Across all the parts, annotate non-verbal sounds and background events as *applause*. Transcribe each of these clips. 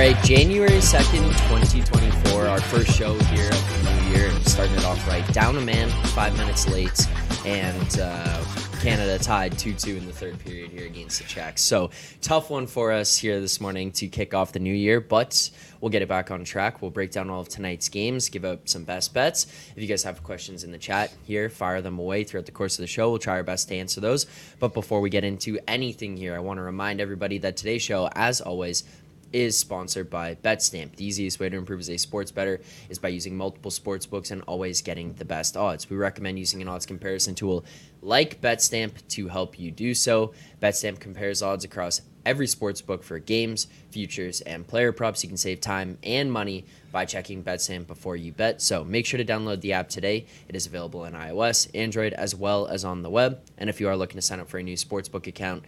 Right, January 2nd, 2024, our first show here of the new year, and starting it off right. Down a man, five minutes late, and uh, Canada tied 2 2 in the third period here against the Czechs. So, tough one for us here this morning to kick off the new year, but we'll get it back on track. We'll break down all of tonight's games, give out some best bets. If you guys have questions in the chat here, fire them away throughout the course of the show. We'll try our best to answer those. But before we get into anything here, I want to remind everybody that today's show, as always, is sponsored by BetStamp. The easiest way to improve as a sports better is by using multiple sports books and always getting the best odds. We recommend using an odds comparison tool like BetStamp to help you do so. BetStamp compares odds across every sports book for games, futures, and player props. You can save time and money by checking BetStamp before you bet. So make sure to download the app today. It is available in iOS, Android, as well as on the web. And if you are looking to sign up for a new sportsbook account,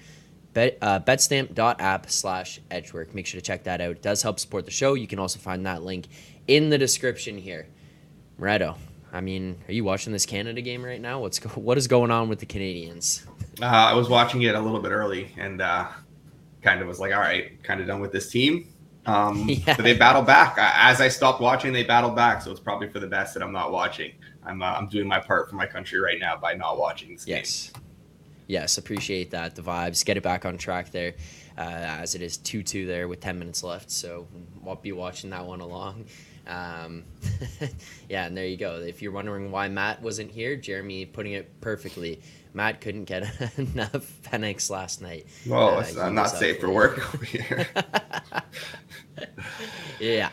Bet, uh, betstamp.app slash edgework. Make sure to check that out. It does help support the show. You can also find that link in the description here. Moretto, I mean, are you watching this Canada game right now? What's go- *laughs* what is going on with the Canadians? Uh, I was watching it a little bit early and uh, kind of was like, all right, kind of done with this team. Um, *laughs* yeah. But they battled back. As I stopped watching, they battled back. So it's probably for the best that I'm not watching. I'm, uh, I'm doing my part for my country right now by not watching this yes. game yes, appreciate that. The vibes, get it back on track there, uh, as it is 2 2 there with 10 minutes left. So I'll be watching that one along. Um, *laughs* yeah, and there you go. If you're wondering why Matt wasn't here, Jeremy putting it perfectly. Matt couldn't get *laughs* enough Penix last night. Well, uh, I'm not safe for work over here. *laughs* yeah.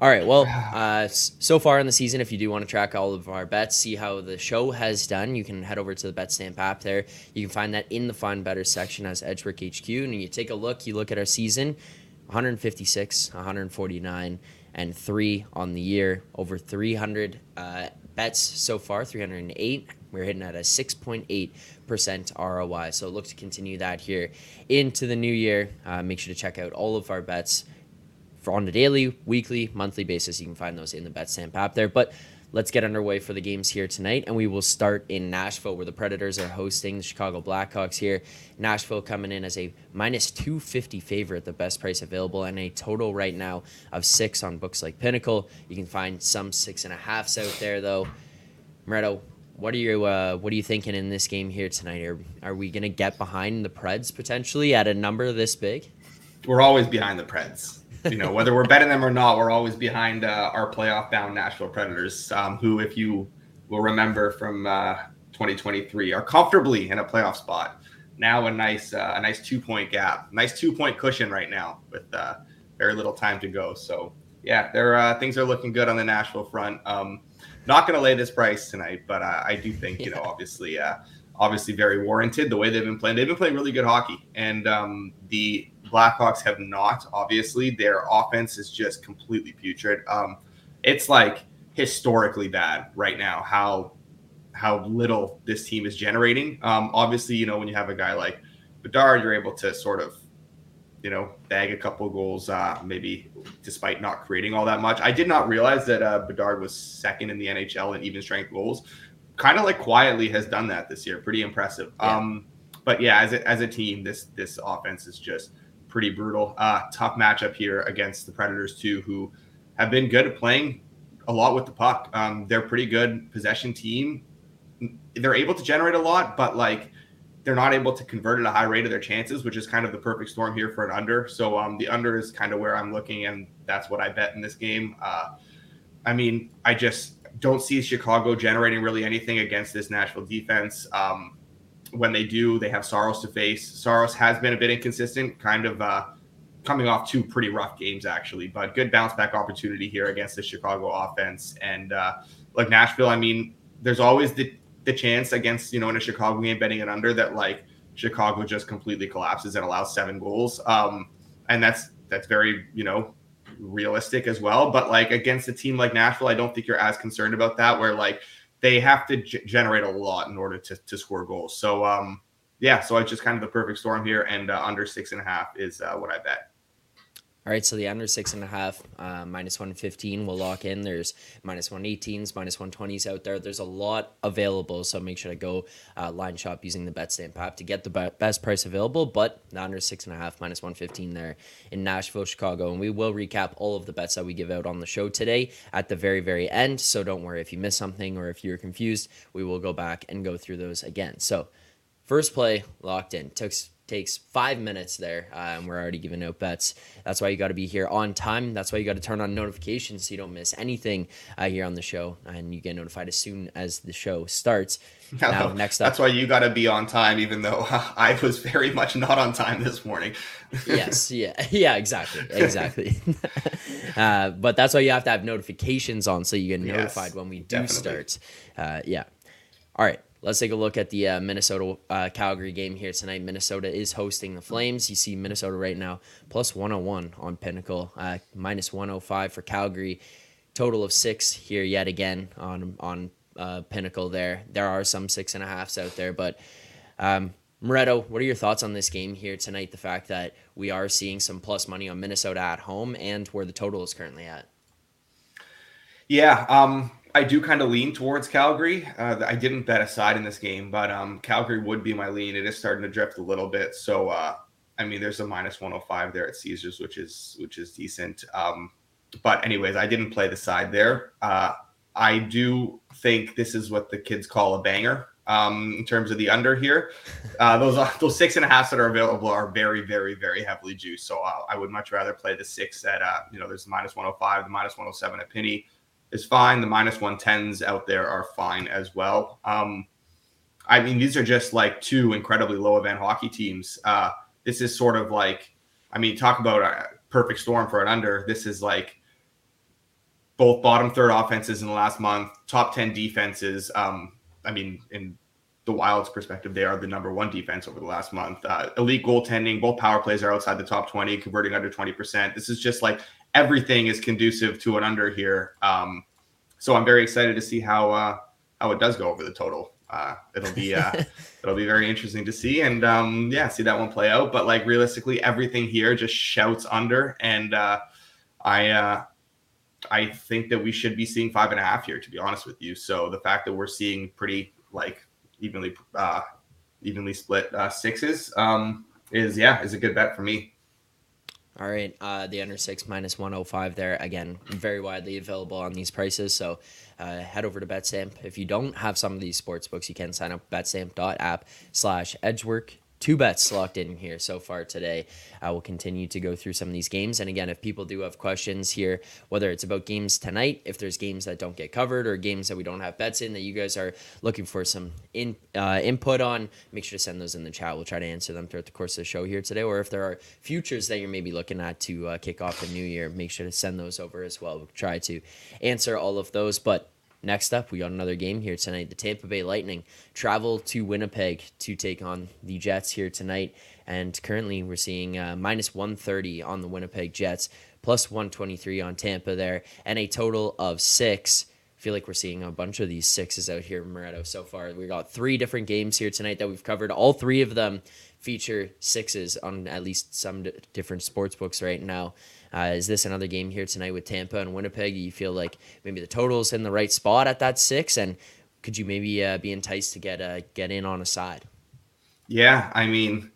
All right. Well, *sighs* uh, so far in the season, if you do want to track all of our bets, see how the show has done, you can head over to the BetStamp app there. You can find that in the Find Better section as Edgework HQ. And you take a look, you look at our season 156, 149, and three on the year. Over 300 uh, bets so far, 308. We're hitting at a 6.8% ROI. So look to continue that here into the new year. Uh, make sure to check out all of our bets for on a daily, weekly, monthly basis. You can find those in the BetStamp app there. But let's get underway for the games here tonight. And we will start in Nashville, where the Predators are hosting the Chicago Blackhawks here. Nashville coming in as a minus 250 favorite, the best price available, and a total right now of six on books like Pinnacle. You can find some six and a halfs out there, though. Moretto, what are you uh, what are you thinking in this game here tonight? Are are we gonna get behind the Preds potentially at a number this big? We're always behind the Preds you know, whether we're betting them or not, we're always behind uh, our playoff bound Nashville Predators, um, who, if you will remember from uh, 2023, are comfortably in a playoff spot. Now a nice uh, a nice two point gap, nice two point cushion right now with uh, very little time to go. So yeah, there uh, things are looking good on the Nashville front. Um, not going to lay this price tonight, but uh, I do think you know obviously obviously very warranted the way they've been playing. They've been playing really good hockey, and um, the Blackhawks have not. Obviously, their offense is just completely putrid. Um, it's like historically bad right now. How how little this team is generating. Um, obviously, you know when you have a guy like Bedard, you're able to sort of you know bag a couple goals, uh, maybe despite not creating all that much. I did not realize that uh, Bedard was second in the NHL in even strength goals. Kind of like quietly has done that this year. Pretty impressive. Yeah. Um, but yeah, as a, as a team, this this offense is just pretty brutal. Uh, tough matchup here against the Predators too, who have been good at playing a lot with the puck. Um, they're pretty good possession team. They're able to generate a lot, but like they're not able to convert at a high rate of their chances, which is kind of the perfect storm here for an under. So um, the under is kind of where I'm looking, and that's what I bet in this game. Uh, I mean, I just don't see Chicago generating really anything against this Nashville defense. Um, when they do, they have Saros to face. Saros has been a bit inconsistent, kind of uh, coming off two pretty rough games actually, but good bounce back opportunity here against the Chicago offense. And uh, like Nashville, I mean, there's always the the chance against you know in a Chicago game betting it under that like Chicago just completely collapses and allows seven goals. Um, and that's that's very you know realistic as well. But like against a team like Nashville, I don't think you're as concerned about that. Where like they have to g- generate a lot in order to to score goals. So um, yeah, so it's just kind of the perfect storm here, and uh, under six and a half is uh, what I bet. All right, so the under six and a half, uh, minus 115 will lock in. There's minus 118s, minus 120s out there. There's a lot available, so make sure to go uh, line shop using the BetStamp app to get the be- best price available. But the under six and a half, minus 115 there in Nashville, Chicago. And we will recap all of the bets that we give out on the show today at the very, very end. So don't worry if you miss something or if you're confused, we will go back and go through those again. So, first play locked in. Took takes five minutes there, uh, and we're already giving out bets. That's why you got to be here on time. That's why you got to turn on notifications so you don't miss anything uh, here on the show, and you get notified as soon as the show starts. *laughs* Now, next up, that's why you got to be on time, even though *laughs* I was very much not on time this morning. *laughs* yes, yeah, yeah, exactly, exactly. uh, but that's why you have to have notifications on so you get notified yes, when we do definitely. start. Uh, yeah. All right. Let's take a look at the uh, Minnesota uh, Calgary game here tonight. Minnesota is hosting the Flames. You see Minnesota right now plus 101 on Pinnacle, uh, minus 105 for Calgary. Total of six here yet again on on uh, Pinnacle. There, there are some six and a halfs out there, but um, Moretto, what are your thoughts on this game here tonight? The fact that we are seeing some plus money on Minnesota at home and where the total is currently at. Yeah, um, I do kind of lean towards Calgary. Uh, I didn't bet aside in this game, but um, Calgary would be my lean. It is starting to drift a little bit. So, uh, I mean, there's a minus 105 there at Caesars, which is which is decent. Um, but anyways, I didn't play the side there. Uh, I do think this is what the kids call a banger um, in terms of the under here. *laughs* Uh, those those six and a half that are available are very, very, very heavily juiced. So uh, I would much rather play the six at uh, you know there's the minus 105, the minus 107 at Penny is fine. The minus 110s out there are fine as well. Um, I mean, these are just like two incredibly low event hockey teams. Uh, this is sort of like, I mean, talk about a perfect storm for an under. This is like both bottom third offenses in the last month, top 10 defenses. Um, I mean, in the Wild's perspective, they are the number one defense over the last month. Uh, elite goaltending, both power plays are outside the top 20, converting under 20%. This is just like everything is conducive to an under here. Um, so I'm very excited to see how uh, how it does go over the total. Uh, it'll be uh, *laughs* it'll be very interesting to see, and um, yeah, see that one play out. But like realistically, everything here just shouts under, and uh, I uh, I think that we should be seeing five and a half here, to be honest with you. So the fact that we're seeing pretty like evenly uh, evenly split uh, sixes um, is yeah is a good bet for me. All right, uh, the under six minus 105 there. Again, very widely available on these prices. So uh, head over to BetStamp. If you don't have some of these sports books, you can sign up betstamp.app slash edgework two bets locked in here so far today. I will continue to go through some of these games. And again, if people do have questions here, whether it's about games tonight, if there's games that don't get covered or games that we don't have bets in that you guys are looking for some in, uh, input on, make sure to send those in the chat. We'll try to answer them throughout the course of the show here today. Or if there are futures that you're maybe looking at to uh, kick off the new year, make sure to send those over as well. We'll try to answer all of those. But Next up, we got another game here tonight. The Tampa Bay Lightning travel to Winnipeg to take on the Jets here tonight. And currently, we're seeing uh, minus 130 on the Winnipeg Jets, plus 123 on Tampa there, and a total of six. I feel like we're seeing a bunch of these sixes out here, Moretto, so far. We got three different games here tonight that we've covered. All three of them feature sixes on at least some d- different sports books right now. Uh, is this another game here tonight with Tampa and Winnipeg? You feel like maybe the total's in the right spot at that six, and could you maybe uh, be enticed to get uh, get in on a side? Yeah, I mean,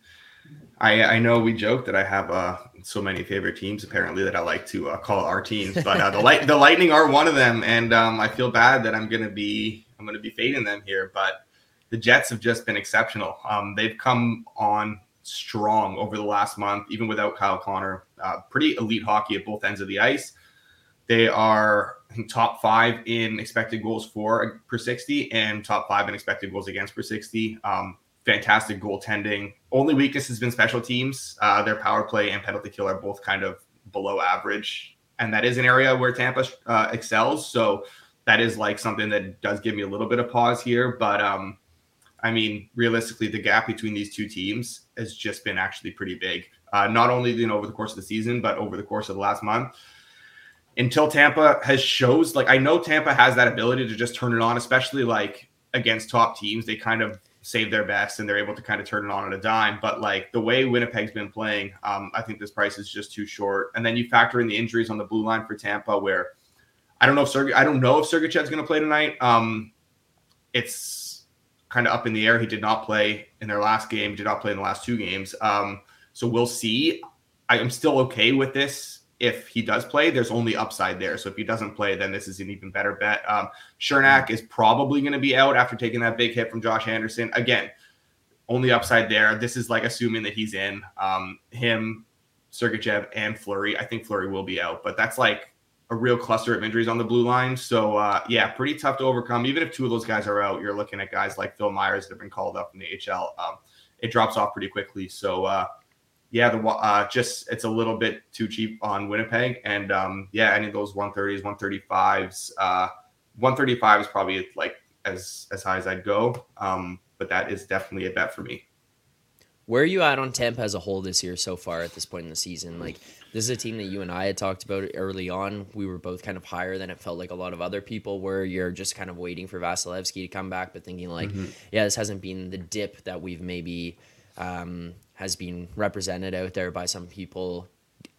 I I know we joke that I have uh, so many favorite teams apparently that I like to uh, call our teams, but uh, the light the Lightning are one of them, and um, I feel bad that I'm gonna be I'm gonna be fading them here, but the Jets have just been exceptional. Um, they've come on strong over the last month, even without Kyle Connor. Uh, pretty elite hockey at both ends of the ice. They are top five in expected goals for per 60 and top five in expected goals against per 60. Um, fantastic goaltending. Only weakness has been special teams. Uh, their power play and penalty kill are both kind of below average. And that is an area where Tampa uh, excels. So that is like something that does give me a little bit of pause here. But um, I mean, realistically, the gap between these two teams has just been actually pretty big. Uh, not only you know over the course of the season, but over the course of the last month. Until Tampa has shows like I know Tampa has that ability to just turn it on, especially like against top teams. They kind of save their best and they're able to kind of turn it on at a dime. But like the way Winnipeg's been playing, um, I think this price is just too short. And then you factor in the injuries on the blue line for Tampa, where I don't know if Sergey, I don't know if Sergey Sergachev's going to play tonight. Um, it's kind of up in the air. He did not play in their last game. Did not play in the last two games. Um, so we'll see. I am still okay with this. If he does play, there's only upside there. So if he doesn't play, then this is an even better bet. Um, Cernak is probably going to be out after taking that big hit from Josh Anderson. Again, only upside there. This is like assuming that he's in. Um, him, Sergachev, and Fleury. I think Fleury will be out, but that's like a real cluster of injuries on the blue line. So uh, yeah, pretty tough to overcome. Even if two of those guys are out, you're looking at guys like Phil Myers that have been called up in the AHL. Um, it drops off pretty quickly. So uh, yeah, the uh, just it's a little bit too cheap on Winnipeg, and um, yeah, any of those 130s, 135s, uh, 135 is probably like as as high as I'd go. Um, but that is definitely a bet for me. Where are you at on Tampa as a whole this year so far at this point in the season? Like this is a team that you and I had talked about early on. We were both kind of higher than it felt like a lot of other people were. You're just kind of waiting for Vasilevskiy to come back, but thinking like, mm-hmm. yeah, this hasn't been the dip that we've maybe um, has been represented out there by some people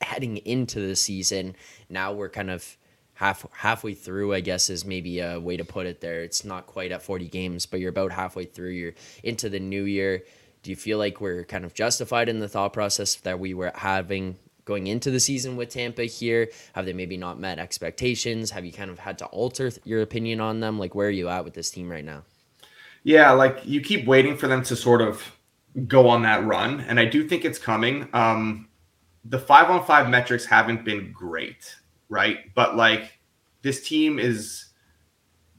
heading into the season. Now we're kind of half halfway through, I guess is maybe a way to put it there. It's not quite at 40 games, but you're about halfway through. You're into the new year. Do you feel like we're kind of justified in the thought process that we were having going into the season with Tampa here? Have they maybe not met expectations? Have you kind of had to alter your opinion on them? Like, where are you at with this team right now? Yeah, like you keep waiting for them to sort of go on that run, and I do think it's coming. Um, the five on five metrics haven't been great, right? But like this team is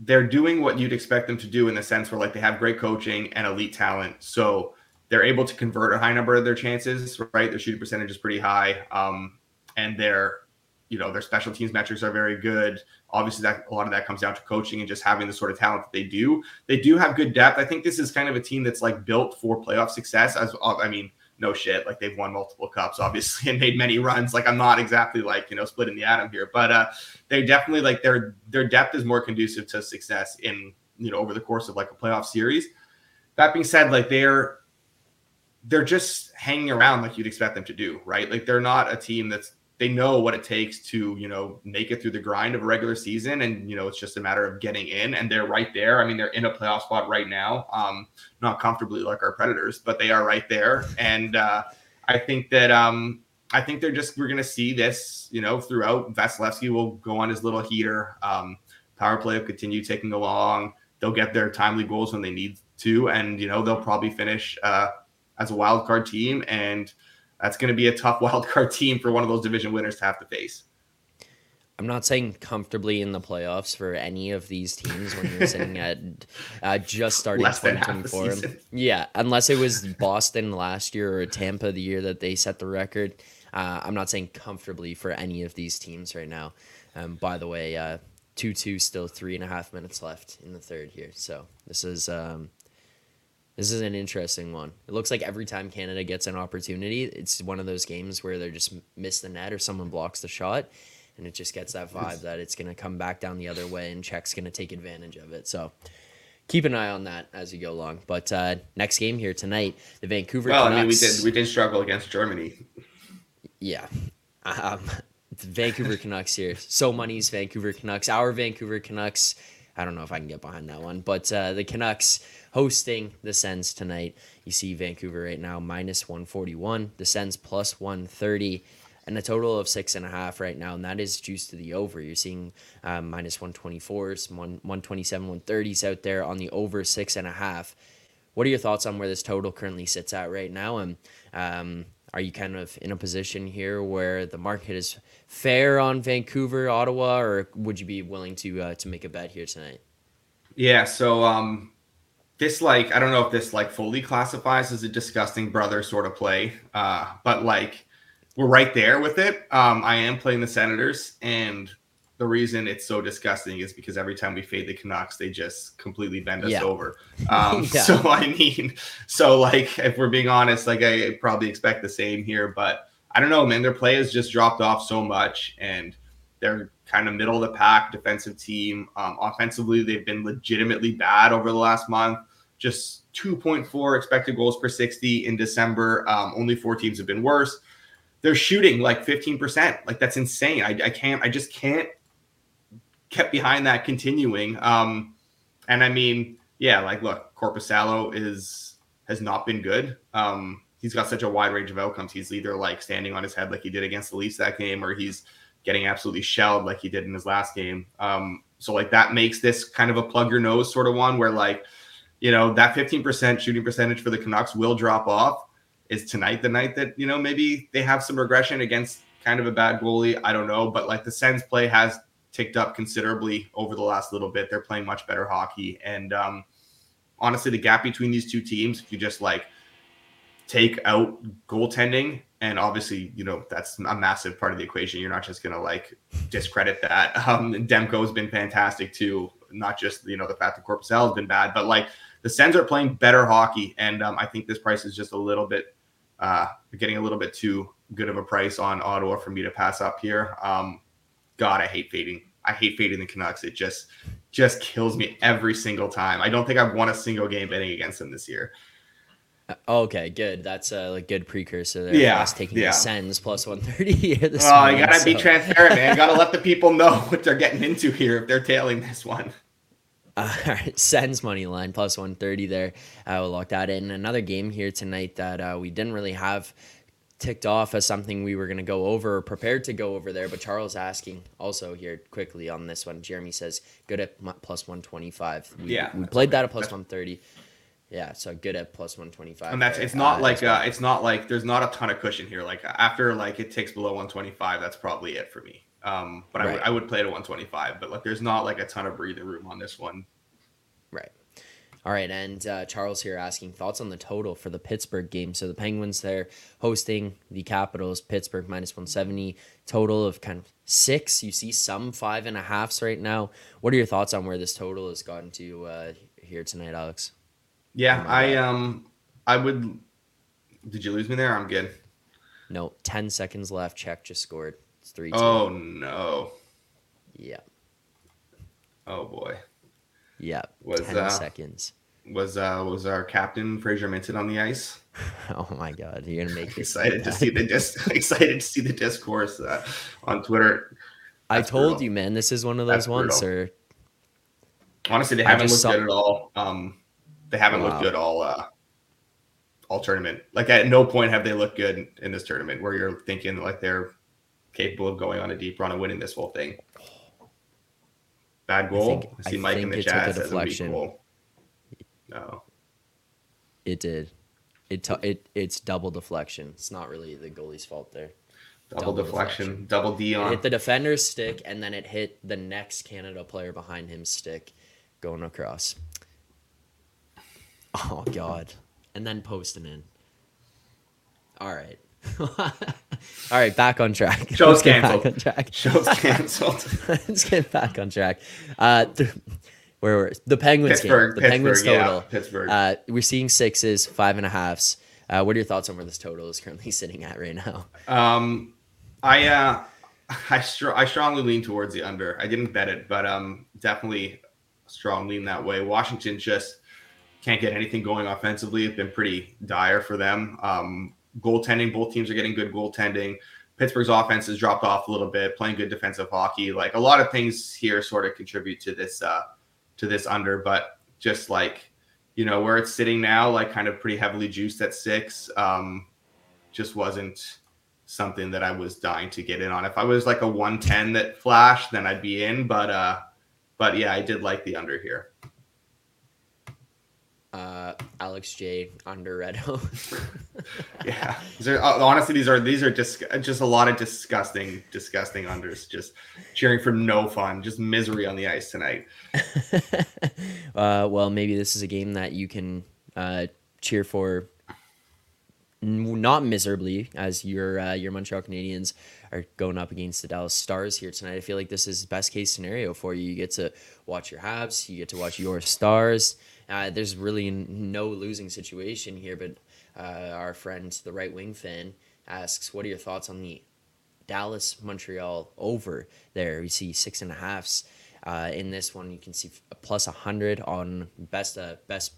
they're doing what you'd expect them to do in the sense where like they have great coaching and elite talent. So they're able to convert a high number of their chances, right? Their shooting percentage is pretty high. Um, and their, you know, their special teams metrics are very good. Obviously, that a lot of that comes down to coaching and just having the sort of talent that they do. They do have good depth. I think this is kind of a team that's like built for playoff success. As I mean, no shit, like they've won multiple cups, obviously, *laughs* and made many runs. Like I'm not exactly like you know splitting the atom here, but uh, they definitely like their their depth is more conducive to success in you know over the course of like a playoff series. That being said, like they're they're just hanging around like you'd expect them to do, right? Like they're not a team that's they know what it takes to, you know, make it through the grind of a regular season. And, you know, it's just a matter of getting in and they're right there. I mean, they're in a playoff spot right now. Um, not comfortably like our predators, but they are right there. And uh I think that um I think they're just we're gonna see this, you know, throughout. Vasilevskiy will go on his little heater. Um, power play will continue taking along. They'll get their timely goals when they need to, and you know, they'll probably finish uh as a wild card team, and that's going to be a tough *laughs* wild card team for one of those division winners to have to face. I'm not saying comfortably in the playoffs for any of these teams when you're sitting *laughs* at uh, just starting 2024. Yeah, unless it was Boston last year or Tampa the year that they set the record. Uh, I'm not saying comfortably for any of these teams right now. Um, by the way, uh, 2 2, still three and a half minutes left in the third here. So this is um, this is an interesting one. It looks like every time Canada gets an opportunity, it's one of those games where they just miss the net or someone blocks the shot, and it just gets that vibe that it's going to come back down the other way and Czech's going to take advantage of it. So keep an eye on that as you go along. But uh, next game here tonight, the Vancouver. Well, Canucks. I mean, we did we did struggle against Germany. Yeah. Um, *laughs* Vancouver Canucks here. So money's Vancouver Canucks. Our Vancouver Canucks. I don't know if I can get behind that one, but uh, the Canucks hosting the Sens tonight. You see Vancouver right now minus 141, the Sens plus 130, and a total of six and a half right now. And that is juiced to the over. You're seeing um, minus 124s, 127, 130s out there on the over six and a half. What are your thoughts on where this total currently sits at right now? And um, are you kind of in a position here where the market is fair on Vancouver, Ottawa, or would you be willing to uh, to make a bet here tonight? Yeah, so um, this like I don't know if this like fully classifies as a disgusting brother sort of play, uh, but like we're right there with it. Um, I am playing the Senators, and the reason it's so disgusting is because every time we fade the Canucks, they just completely bend us yeah. over. *laughs* Um, yeah. So I mean, so like if we're being honest, like I probably expect the same here, but I don't know, man. Their play has just dropped off so much, and they're kind of middle of the pack defensive team. Um, offensively, they've been legitimately bad over the last month. Just 2.4 expected goals per 60 in December. Um, only four teams have been worse. They're shooting like 15%. Like that's insane. I, I can't, I just can't get behind that continuing. Um, and I mean, yeah, like look, Korpisalo is has not been good. Um, he's got such a wide range of outcomes. He's either like standing on his head like he did against the Leafs that game, or he's getting absolutely shelled like he did in his last game. Um, so like that makes this kind of a plug your nose sort of one where like, you know, that 15% shooting percentage for the Canucks will drop off. Is tonight the night that, you know, maybe they have some regression against kind of a bad goalie? I don't know. But like the Sens play has ticked up considerably over the last little bit. They're playing much better hockey. And um, honestly, the gap between these two teams, if you just like take out goaltending and obviously you know that's a massive part of the equation. You're not just going to like discredit that. *laughs* Um demko has been fantastic too. Not just you know the fact that Korpisalo has been bad but like the sens are playing better hockey. And um, i think this price is just a little bit uh getting a little bit too good of a price on ottawa for me to pass up here. Um god i hate fading i hate fading the canucks it just just kills me every single time i don't think i've won a single game betting against them this year uh, okay, good. That's a like good precursor there. Yeah, taking yeah. the Sens plus one thirty *laughs* here this. Oh, you gotta so. be transparent, man. gotta let the *laughs* people know what they're getting into here if they're tailing this one. Uh, *laughs* all right, Sens money line plus one thirty there. I will lock that in. Another game here tonight that uh, we didn't really have ticked off as something we were going to go over or prepared to go over there. But Charles asking also here quickly on this one. Jeremy says good at plus 125. We, yeah. We played that at plus 130. Yeah, so good at plus one twenty five. And that's it's not uh, like uh, it's not like there's not a ton of cushion here. Like after like it takes below one twenty five, that's probably it for me. Um, but right. I, w- I would play to one twenty five. But like there's not like a ton of breathing room on this one. Right. All right, and uh, Charles here asking thoughts on the total for the Pittsburgh game. So the Penguins they're hosting the Capitals, Pittsburgh minus one seventy, total of kind of six. You see some five and a halfs right now. What are your thoughts on where this total has gotten to uh, here tonight, Alex? Yeah, I um, I would. Did you lose me there? I'm good. No, ten seconds left. Czech just scored. It's three. Oh no. Yeah. Oh boy. Yeah. Was ten uh, seconds. Was uh was our captain Fraser Minton on the ice? *laughs* oh my god, you're gonna make *laughs* excited to see the dis- *laughs* excited to see the discourse uh, on Twitter. That's I told brutal. you, man. This is one of those That's ones, sir. Honestly, they haven't looked saw- good at all. Um, they haven't wow. looked good all uh, all tournament. Like at no point have they looked good in this tournament where you're thinking like they're capable of going on a deep run and winning this whole thing. *sighs* Bad goal. I, think, I see I Mike in the chat says a goal. No, it did. It t- it it's double deflection. It's not really the goalie's fault there. Double, double deflection, deflection, double D on. It hit the defender's stick, and then it hit the next Canada player behind him stick, going across. *laughs* Oh God. And then posting in. All right. *laughs* All right, back on track. Show's canceled. Back on track. Show's *laughs* canceled. Let's get back on track. Uh, th- where were the Penguins Pittsburgh, game? The Penguins total. Yeah, Pittsburgh. Uh, we're seeing sixes, five and a halves. Uh, what are your thoughts on where this total is currently *laughs* sitting at right now? Um, I uh, *laughs* I str- I strongly lean towards the under. I didn't bet it, but um, definitely strong lean that way. Washington just can't get anything going offensively. It's been pretty dire for them. Um, goaltending, both teams are getting good goaltending. Pittsburgh's offense has dropped off a little bit, playing good defensive hockey. Like a lot of things here sort of contribute to this uh to this under, but just like you know where it's sitting now, like kind of pretty heavily juiced at six, um, just wasn't something that I was dying to get in on. If I was like a 110 that flashed, then I'd be in. But uh, but yeah, I did like the under here uh, Alex J under Redo. *laughs* yeah, these are, uh, honestly, these are these are just just a lot of disgusting, disgusting unders. Just cheering for no fun, just misery on the ice tonight. *laughs* uh, well, maybe this is a game that you can uh, cheer for not miserably as your uh, your Montreal Canadiens are going up against the Dallas Stars here tonight. I feel like this is best case scenario for you. You get to watch your Habs, you get to watch your Stars. Uh, there's really no losing situation here, but uh, our friend, the right wing fan, asks, "What are your thoughts on the Dallas Montreal over there?" We see six and a halfs. Uh, in this one, you can see plus a hundred on best uh, best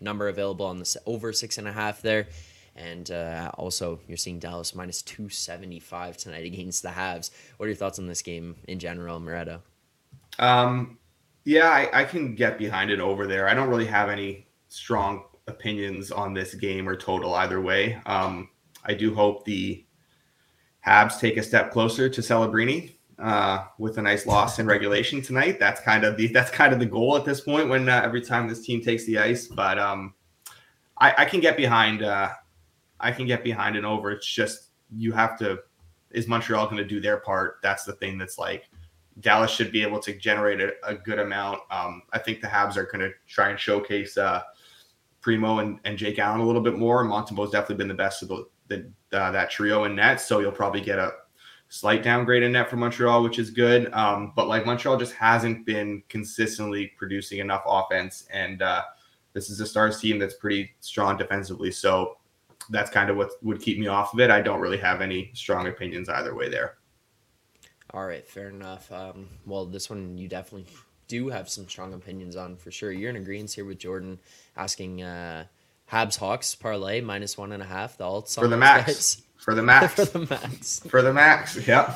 number available on the over six and a half there. And uh, also, you're seeing Dallas minus 275 tonight *laughs* against the Habs. What are your thoughts on this game in general, Moretto? Um, yeah, I, I can get behind it over there. I don't really have any strong opinions on this game or total either way. Um, I do hope the Habs take a step closer to Celebrini uh, with a nice loss in regulation tonight. That's kind of the that's kind of the goal at this point. When uh, every time this team takes the ice, but um, I, I can get behind uh, I can get behind and over. It's just you have to. Is Montreal going to do their part? That's the thing. That's like Dallas should be able to generate a, a good amount. Um, I think the Habs are going to try and showcase uh, Primeau and, and Jake Allen a little bit more. Montembeault's definitely been the best of the, the uh, that trio in net, so you'll probably get a slight downgrade in net for Montreal, which is good. Um, but like Montreal just hasn't been consistently producing enough offense, and uh, this is a Stars team that's pretty strong defensively. So that's kind of what would keep me off of it. I don't really have any strong opinions either way there. All right, fair enough. Um, well, this one you definitely do have some strong opinions on for sure. You're in agreement here with Jordan asking uh, Habs Hawks parlay minus one and a half. The alts *laughs* for the max. For the max. for the max. For the max. Yeah.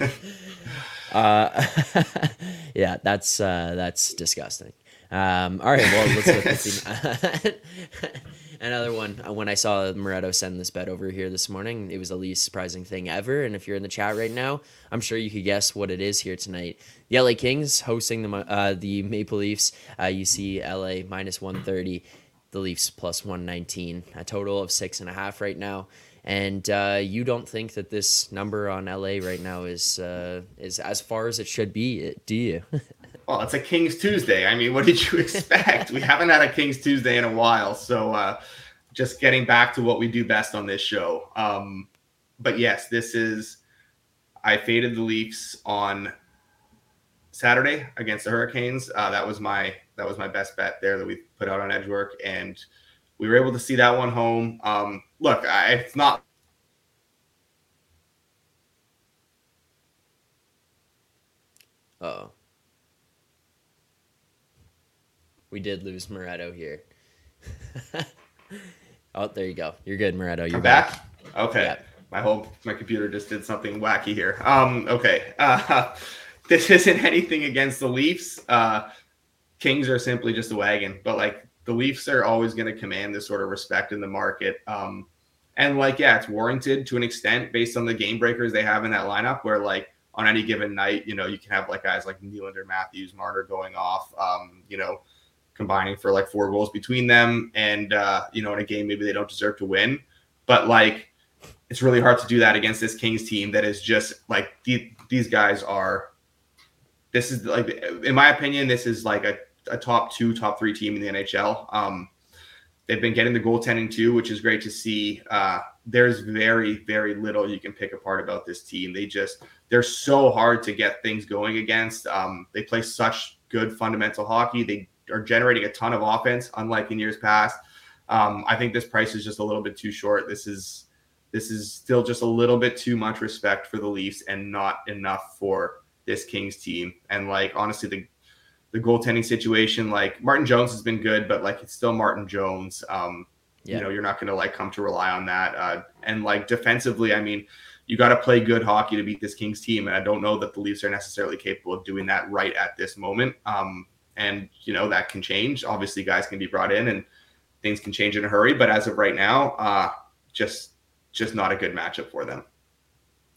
*laughs* uh, *laughs* yeah, that's uh, that's disgusting. Um, all right, well, let's look at the another one uh, when I saw Moretto send this bet over here this morning, it was the least surprising thing ever. And if you're in the chat right now, I'm sure you could guess what it is here tonight. The LA Kings hosting the uh, the Maple Leafs. Uh, you see LA minus 130, the Leafs plus 119, a total of six and a half right now. And uh, you don't think that this number on LA right now is uh, is as far as it should be, do you? *laughs* well, it's a King's Tuesday. I mean, what did you *laughs* expect? we haven't had a King's Tuesday in a while, so uh, just getting back to what we do best on this show. Um, but yes, this is. I faded the Leafs on Saturday against the Hurricanes. Uh, that was my that was my best bet there that we put out on Edgework, and we were able to see that one home. Um, look, I, it's not oh we did lose Moretto here. *laughs* oh, there you go. You're good, Moretto. You're back. back. Okay. Yeah. My whole my computer just did something wacky here. Um. Okay. Uh, *laughs* this isn't anything against the Leafs. Uh, Kings are simply just a wagon, but like the Leafs are always going to command this sort of respect in the market. Um, and like, yeah, it's warranted to an extent based on the game breakers they have in that lineup, where like on any given night, you know, you can have like guys like Nylander, Matthews, Marner going off. Um, you know, combining for like four goals between them. And, uh, you know, in a game, maybe they don't deserve to win. But like, it's really hard to do that against this Kings team that is just like the, these guys are. This is like, in my opinion, this is like a, a top two, top three team in the NHL. Um, they've been getting the goaltending too, which is great to see. Uh, there's very, very little you can pick apart about this team. They just, they're so hard to get things going against. Um, they play such good fundamental hockey. They are generating a ton of offense, unlike in years past. Um, I think this price is just a little bit too short. This is this is still just a little bit too much respect for the Leafs and not enough for this Kings team. And like honestly, the the goaltending situation, like Martin Jones has been good, but like it's still Martin Jones. Um, yeah. You know, you're not going to like come to rely on that. Uh, and like defensively, I mean, you got to play good hockey to beat this Kings team, and I don't know that the Leafs are necessarily capable of doing that right at this moment. Um, and you know that can change. Obviously, guys can be brought in and things can change in a hurry. But as of right now, uh, just just not a good matchup for them.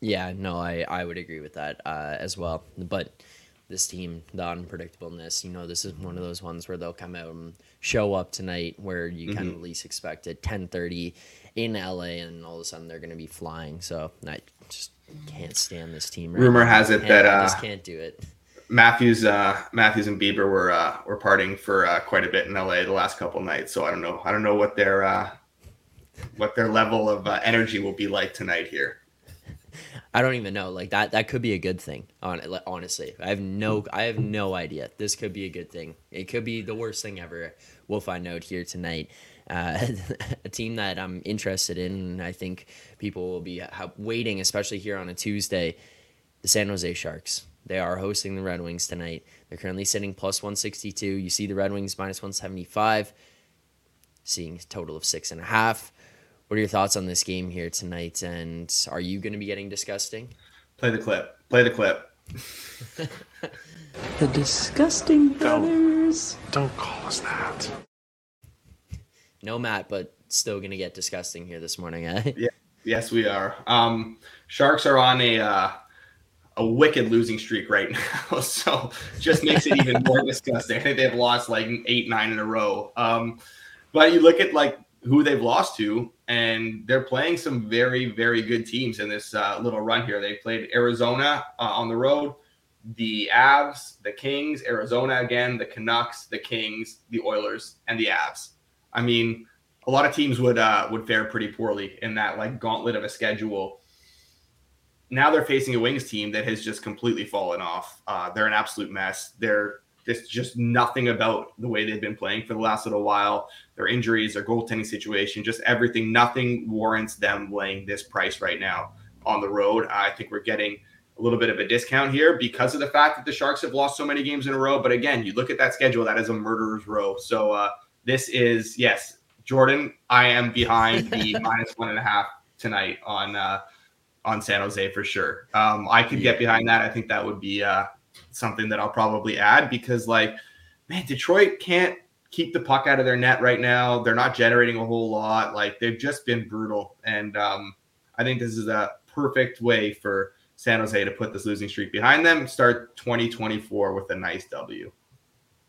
Yeah, no, I I would agree with that uh, as well. But this team, the unpredictableness, you know, this is one of those ones where they'll come out and show up tonight where you mm-hmm. kind of least expect it, ten thirty in LA, and all of a sudden they're going to be flying. So I just can't stand this team. Right Rumor now. has it that uh, I just can't do it. Matthews, uh, Matthews and Bieber were uh, were partying for uh, quite a bit in LA the last couple nights. So I don't know. I don't know what their uh, what their level of uh, energy will be like tonight here. I don't even know. Like that that could be a good thing. On honestly, I have no I have no idea. This could be a good thing. It could be the worst thing ever. We'll find out here tonight. Uh, *laughs* a team that I'm interested in. I think people will be waiting, especially here on a Tuesday. The San Jose Sharks. They are hosting the Red Wings tonight. They're currently sitting plus 162. You see the Red Wings minus 175, seeing a total of six and a half. What are your thoughts on this game here tonight? And are you going to be getting disgusting? Play the clip. Play the clip. *laughs* the disgusting brothers. Don't, don't call us that. No, Matt, but still going to get disgusting here this morning, eh? Yeah. Yes, we are. Um, Sharks are on a uh, a wicked losing streak right now, *laughs* so just makes it even more *laughs* disgusting. I think they've lost like eight, nine in a row. Um, but you look at like who they've lost to, and they're playing some very, very good teams in this uh, little run here. They played Arizona uh, on the road, the Avs, the Kings, Arizona again, the Canucks, the Kings, the Oilers, and the Avs. I mean, a lot of teams would uh, would fare pretty poorly in that like gauntlet of a schedule. Now they're facing a Wings team that has just completely fallen off. Uh, they're an absolute mess. They're there's just nothing about the way they've been playing for the last little while. Their injuries, their goaltending situation, just everything. Nothing warrants them laying this price right now on the road. I think we're getting a little bit of a discount here because of the fact that the Sharks have lost so many games in a row. But again, you look at that schedule, that is a murderer's row. So uh, this is, yes, Jordan, I am behind the *laughs* minus one and a half tonight on uh, on San Jose for sure. Um, I could get behind that. I think that would be uh, something that I'll probably add because, like, man, Detroit can't keep the puck out of their net right now. They're not generating a whole lot. Like, they've just been brutal. And um, I think this is a perfect way for San Jose to put this losing streak behind them, start 2024 with a nice W.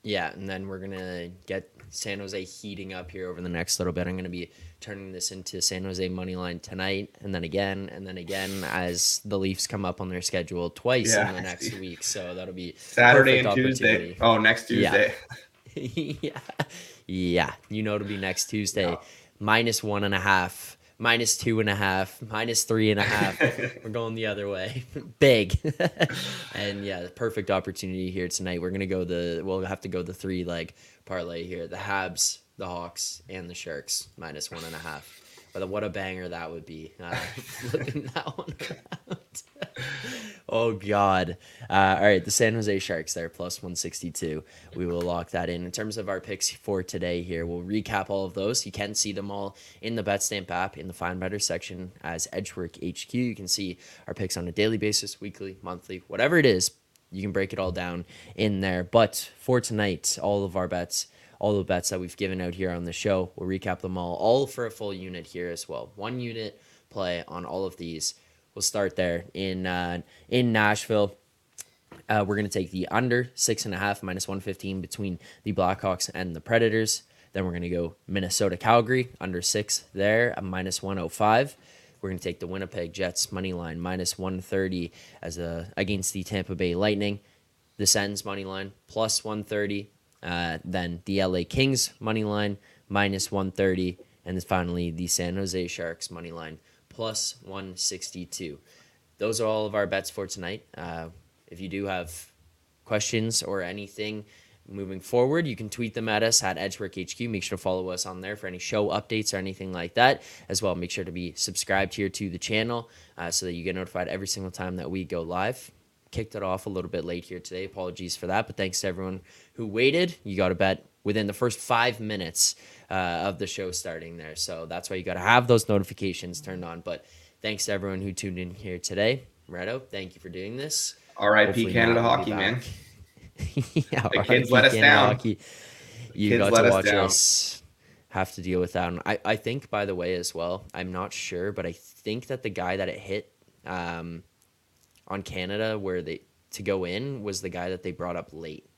Yeah, and then we're gonna get San Jose heating up here over the next little bit. I'm gonna be turning this into San Jose money line tonight, and then again, and then again as the Leafs come up on their schedule twice yeah. in the next week. So that'll be Saturday and Tuesday. Oh, next Tuesday. Yeah. *laughs* yeah, yeah. You know, it'll be next Tuesday. Yeah. Minus one and a half, minus two and a half, minus three and a half. *laughs* We're going the other way, *laughs* big. *laughs* and yeah, the perfect opportunity here tonight. We're gonna go the. We'll have to go the three leg parlay here. The Habs the Hawks and the Sharks minus one and a half. But what a banger that would be! Uh, flipping that one around. Oh God! Uh, all right, the San Jose Sharks there plus one sixty two. We will lock that in. In terms of our picks for today, here we'll recap all of those. You can see them all in the BetStamp app in the Find Better section as Edgework HQ. You can see our picks on a daily basis, weekly, monthly, whatever it is. You can break it all down in there. But for tonight, all of our bets all the bets that we've given out here on the show. We'll recap them all, all for a full unit here as well. One unit play on all of these. We'll start there in uh, in Nashville. Uh, we're going to take the under six and a half minus 115 between the Blackhawks and the Predators. Then we're going to go Minnesota Calgary under six there at minus 105. We're going to take the Winnipeg Jets money line minus 130 as a against the Tampa Bay Lightning. The Sens money line plus 130 uh, then the LA Kings money line minus 130, and then finally the San Jose Sharks money line plus 162. Those are all of our bets for tonight. Uh, if you do have questions or anything moving forward, you can tweet them at us at Edgework HQ. Make sure to follow us on there for any show updates or anything like that. As well, make sure to be subscribed here to the channel uh, so that you get notified every single time that we go live kicked it off a little bit late here today. Apologies for that, but thanks to everyone who waited. You got to bet within the first five minutes uh, of the show starting there. So that's why you got to have those notifications turned on. But thanks to everyone who tuned in here today. Redo, thank you for doing this. R.I.P. Canada hockey, man. *laughs* yeah, the kids let us Canada down. Hockey. You kids got to watch us, us have to deal with that. And I, I think, by the way, as well, I'm not sure, but I think that the guy that it hit um, – on Canada where they to go in was the guy that they brought up late.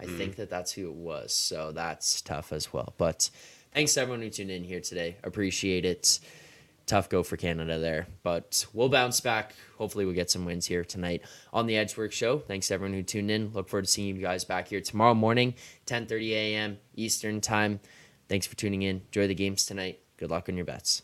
I mm. think that that's who it was. So that's tough as well. But thanks to everyone who tuned in here today. Appreciate it. Tough go for Canada there, but we'll bounce back. Hopefully, we'll get some wins here tonight on the Edgework Show. Thanks to everyone who tuned in. Look forward to seeing you guys back here tomorrow morning, 10:30 a.m. Eastern Time. Thanks for tuning in. Enjoy the games tonight. Good luck on your bets.